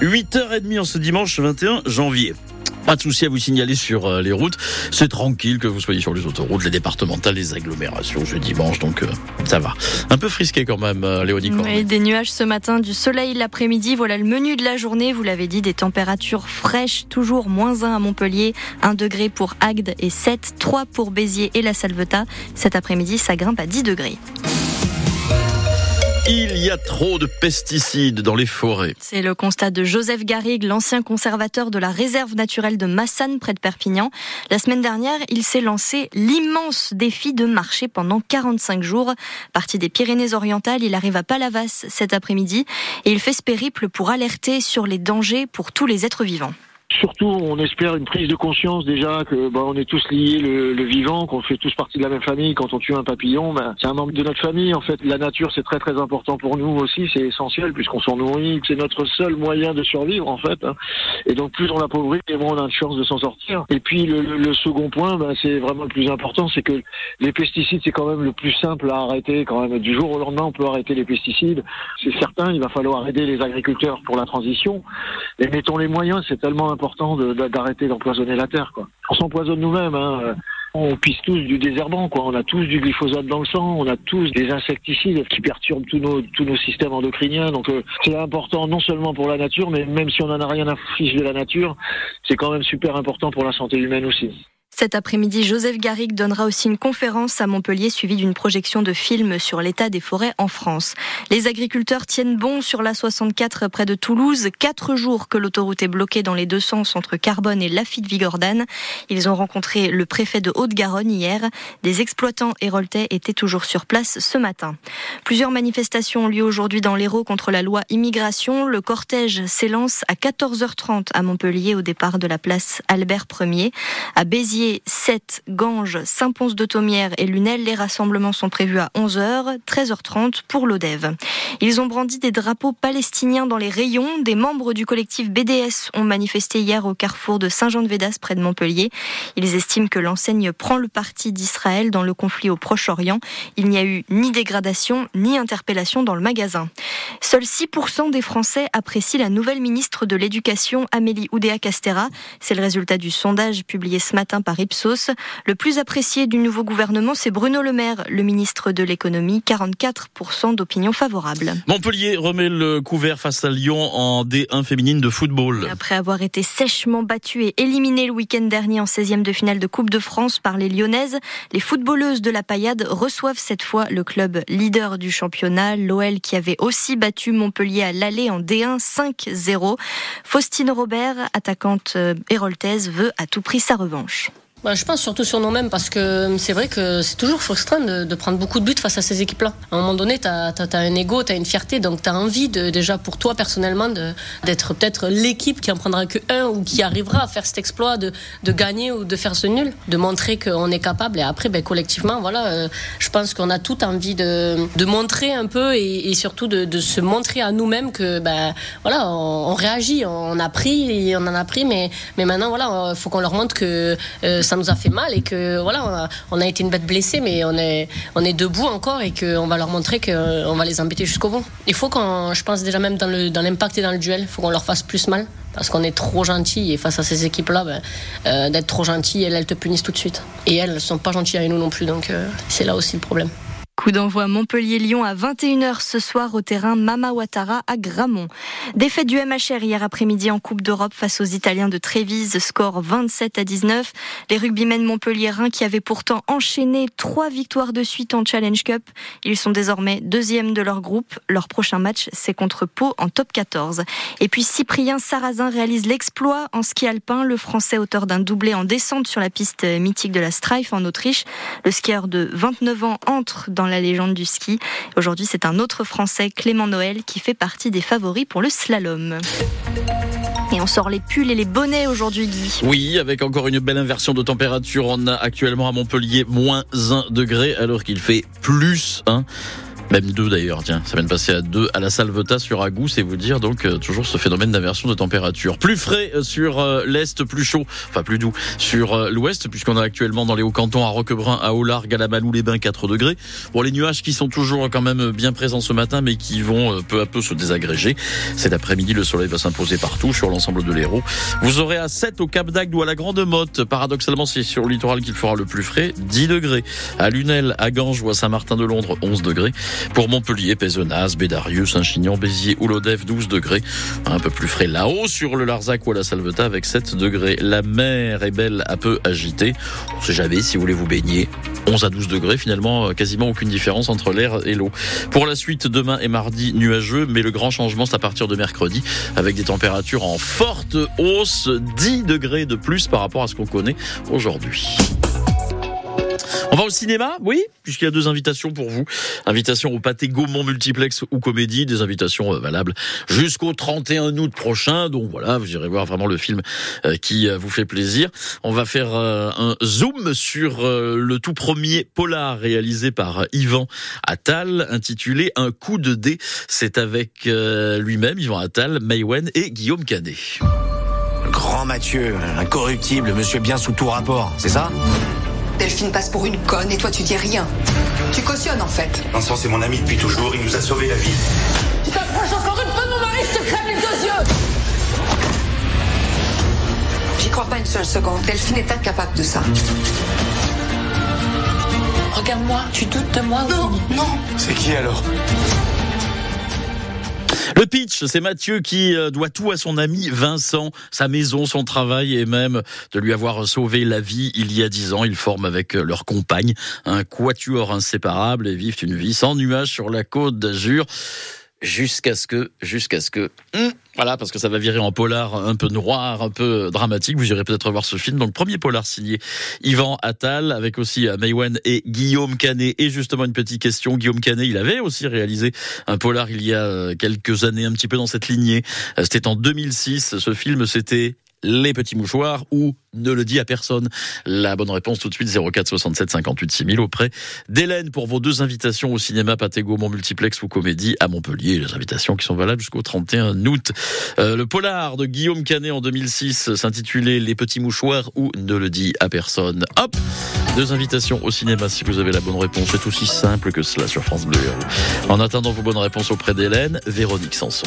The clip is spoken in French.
8h30 en ce dimanche 21 janvier. Pas de souci à vous signaler sur euh, les routes. C'est tranquille que vous soyez sur les autoroutes, les départementales, les agglomérations ce dimanche, donc euh, ça va. Un peu frisqué quand même, euh, Léonie Oui, des nuages ce matin, du soleil l'après-midi. Voilà le menu de la journée. Vous l'avez dit, des températures fraîches, toujours moins 1 à Montpellier, 1 degré pour Agde et 7, 3 pour Béziers et la Salvetat. Cet après-midi, ça grimpe à 10 degrés. Il y a trop de pesticides dans les forêts. C'est le constat de Joseph Garrigue, l'ancien conservateur de la réserve naturelle de Massane près de Perpignan. La semaine dernière, il s'est lancé l'immense défi de marcher pendant 45 jours. Parti des Pyrénées-Orientales, il arrive à Palavas cet après-midi et il fait ce périple pour alerter sur les dangers pour tous les êtres vivants. Surtout, on espère une prise de conscience déjà que bah, on est tous liés le, le vivant, qu'on fait tous partie de la même famille. Quand on tue un papillon, bah, c'est un membre de notre famille. En fait, la nature c'est très très important pour nous aussi, c'est essentiel puisqu'on s'en nourrit, c'est notre seul moyen de survivre en fait. Hein. Et donc plus on l'appauvrit, moins on a de chance de s'en sortir. Et puis le, le, le second point, bah, c'est vraiment le plus important, c'est que les pesticides c'est quand même le plus simple à arrêter. Quand même, du jour au lendemain, on peut arrêter les pesticides. C'est certain, il va falloir aider les agriculteurs pour la transition. Et mettons les moyens, c'est tellement important d'arrêter d'empoisonner la terre. Quoi. On s'empoisonne nous-mêmes. Hein. On pisse tous du désherbant, quoi. On a tous du glyphosate dans le sang, on a tous des insecticides qui perturbent tous nos, tous nos systèmes endocriniens. Donc euh, c'est important non seulement pour la nature, mais même si on n'en a rien à fiche de la nature, c'est quand même super important pour la santé humaine aussi. Cet après-midi, Joseph Garrigue donnera aussi une conférence à Montpellier suivie d'une projection de films sur l'état des forêts en France. Les agriculteurs tiennent bon sur la 64 près de Toulouse. Quatre jours que l'autoroute est bloquée dans les deux sens entre Carbone et Lafitte-Vigordane. Ils ont rencontré le préfet de Haute-Garonne hier. Des exploitants héroltais étaient toujours sur place ce matin. Plusieurs manifestations ont lieu aujourd'hui dans l'Hérault contre la loi immigration. Le cortège s'élance à 14h30 à Montpellier au départ de la place Albert Ier. À Béziers, 7, Ganges, Saint-Pons-de-Thomière et Lunel. Les rassemblements sont prévus à 11h, 13h30 pour l'ODEV. Ils ont brandi des drapeaux palestiniens dans les rayons. Des membres du collectif BDS ont manifesté hier au carrefour de Saint-Jean-de-Védas près de Montpellier. Ils estiment que l'enseigne prend le parti d'Israël dans le conflit au Proche-Orient. Il n'y a eu ni dégradation ni interpellation dans le magasin. Seuls 6% des Français apprécient la nouvelle ministre de l'Éducation, Amélie Oudéa-Castera. C'est le résultat du sondage publié ce matin par Ipsos. Le plus apprécié du nouveau gouvernement, c'est Bruno Le Maire, le ministre de l'économie, 44% d'opinion favorable. Montpellier remet le couvert face à Lyon en D1 féminine de football. Après avoir été sèchement battu et éliminé le week-end dernier en 16e de finale de Coupe de France par les Lyonnaises, les footballeuses de la Paillade reçoivent cette fois le club leader du championnat, l'OL qui avait aussi battu Montpellier à l'aller en D1 5-0. Faustine Robert, attaquante euh, héroltaise, veut à tout prix sa revanche. Bah, je pense surtout sur nous-mêmes parce que c'est vrai que c'est toujours frustrant de, prendre beaucoup de buts face à ces équipes-là. À un moment donné, tu as, un ego, tu as une fierté, donc tu as envie de, déjà pour toi personnellement d'être peut-être l'équipe qui en prendra que un ou qui arrivera à faire cet exploit de, gagner ou de faire ce nul, de montrer qu'on est capable. Et après, ben, collectivement, voilà, euh, je pense qu'on a tout envie de, montrer un peu et, et surtout de, se montrer à nous-mêmes que ben, voilà, on, réagit, on a pris, on en a pris, mais, maintenant, voilà, il faut qu'on leur montre que euh, ça nous a fait mal et que voilà, on a, été une bête blessée, mais on est, on est debout encore et qu'on va leur montrer qu'on va les embêter jusqu'au bout. Il faut qu'on, je pense déjà même dans l'impact et dans le duel, il faut qu'on leur fasse plus mal parce qu'on est trop gentil et face à ces équipes-là, ben, euh, d'être trop gentil, elles, elles te punissent tout de suite. Et elles ne sont pas gentilles avec nous non plus, donc euh, c'est là aussi le problème. Coup d'envoi Montpellier-Lyon à 21h ce soir au terrain Mama Ouattara à Gramont. Défaite du MHR hier après-midi en Coupe d'Europe face aux Italiens de Trévise, score 27 à 19. Les rugbymen montpelliérains qui avaient pourtant enchaîné trois victoires de suite en Challenge Cup, ils sont désormais deuxièmes de leur groupe. Leur prochain match, c'est contre Pau en top 14. Et puis Cyprien Sarrazin réalise l'exploit en ski alpin. Le Français auteur d'un doublé en descente sur la piste mythique de la Strife en Autriche. Le skieur de 29 ans entre dans la légende du ski. Aujourd'hui, c'est un autre Français, Clément Noël, qui fait partie des favoris pour le slalom. Et on sort les pulls et les bonnets aujourd'hui, Guy. Oui, avec encore une belle inversion de température. On a actuellement à Montpellier moins 1 degré alors qu'il fait plus 1. Même deux d'ailleurs, tiens, ça vient de passer à deux à la Salvetat sur Agou, c'est vous dire donc euh, toujours ce phénomène d'inversion de température. Plus frais euh, sur euh, l'est, plus chaud, enfin plus doux sur l'ouest, puisqu'on a actuellement dans les hauts cantons à Roquebrun, à Olargue, à la Malou, les Bains 4 degrés. Bon, les nuages qui sont toujours quand même bien présents ce matin, mais qui vont peu à peu se désagréger. Cet après-midi, le soleil va s'imposer partout sur l'ensemble de l'Hérault. Vous aurez à 7 au Cap d'Agde ou à la Grande Motte. Paradoxalement, c'est sur le littoral qu'il fera le plus frais, 10 degrés. À Lunel, à Ganges ou à Saint-Martin-de-Londres, 11 degrés. Pour Montpellier, Pézenas, Bédarieux, Saint-Chinian, Béziers ou Lodève, 12 degrés. Un peu plus frais là-haut sur le Larzac ou à la Salvetat avec 7 degrés. La mer est belle, un peu agitée. On sait jamais si vous voulez vous baigner. 11 à 12 degrés, finalement, quasiment aucune différence entre l'air et l'eau. Pour la suite, demain et mardi, nuageux, mais le grand changement, c'est à partir de mercredi, avec des températures en forte hausse, 10 degrés de plus par rapport à ce qu'on connaît aujourd'hui. On va au cinéma, oui, puisqu'il y a deux invitations pour vous. Invitation au Pâté Gaumont Multiplex ou Comédie, des invitations euh, valables jusqu'au 31 août prochain. Donc voilà, vous irez voir vraiment le film euh, qui euh, vous fait plaisir. On va faire un zoom sur le tout premier polar réalisé par Yvan Attal, intitulé Un coup de dé. C'est avec lui-même, Yvan Attal, Maywen et Guillaume Canet. Grand Mathieu, incorruptible, monsieur bien sous tout rapport, c'est ça? Delphine passe pour une conne et toi tu dis rien. Tu cautionnes en fait. Vincent c'est mon ami depuis toujours, il nous a sauvé la vie. Tu t'approches encore une peu de mon mari, je te crème les deux yeux J'y crois pas une seule seconde. Delphine est incapable de ça. Regarde-moi, tu doutes de moi Non, non. C'est qui alors? Le pitch, c'est Mathieu qui euh, doit tout à son ami Vincent, sa maison, son travail et même de lui avoir sauvé la vie il y a dix ans. Ils forment avec euh, leur compagne un quatuor inséparable et vivent une vie sans nuages sur la côte d'Azur jusqu'à ce que, jusqu'à ce que, hum, voilà, parce que ça va virer en polar un peu noir, un peu dramatique. Vous irez peut-être voir ce film. Donc, premier polar signé Yvan Attal, avec aussi euh, Maywen et Guillaume Canet. Et justement, une petite question. Guillaume Canet, il avait aussi réalisé un polar il y a euh, quelques années, un petit peu dans cette lignée. Euh, c'était en 2006. Ce film, c'était les petits mouchoirs ou ne le dit à personne. La bonne réponse tout de suite 04 67 58 6000 auprès d'Hélène pour vos deux invitations au cinéma Pathé Gaumont Multiplex ou Comédie à Montpellier. Les invitations qui sont valables jusqu'au 31 août. Euh, le polar de Guillaume Canet en 2006 s'intitulait Les petits mouchoirs ou ne le dit à personne. Hop Deux invitations au cinéma si vous avez la bonne réponse. C'est aussi simple que cela sur France Bleu. En attendant vos bonnes réponses auprès d'Hélène, Véronique Sanson.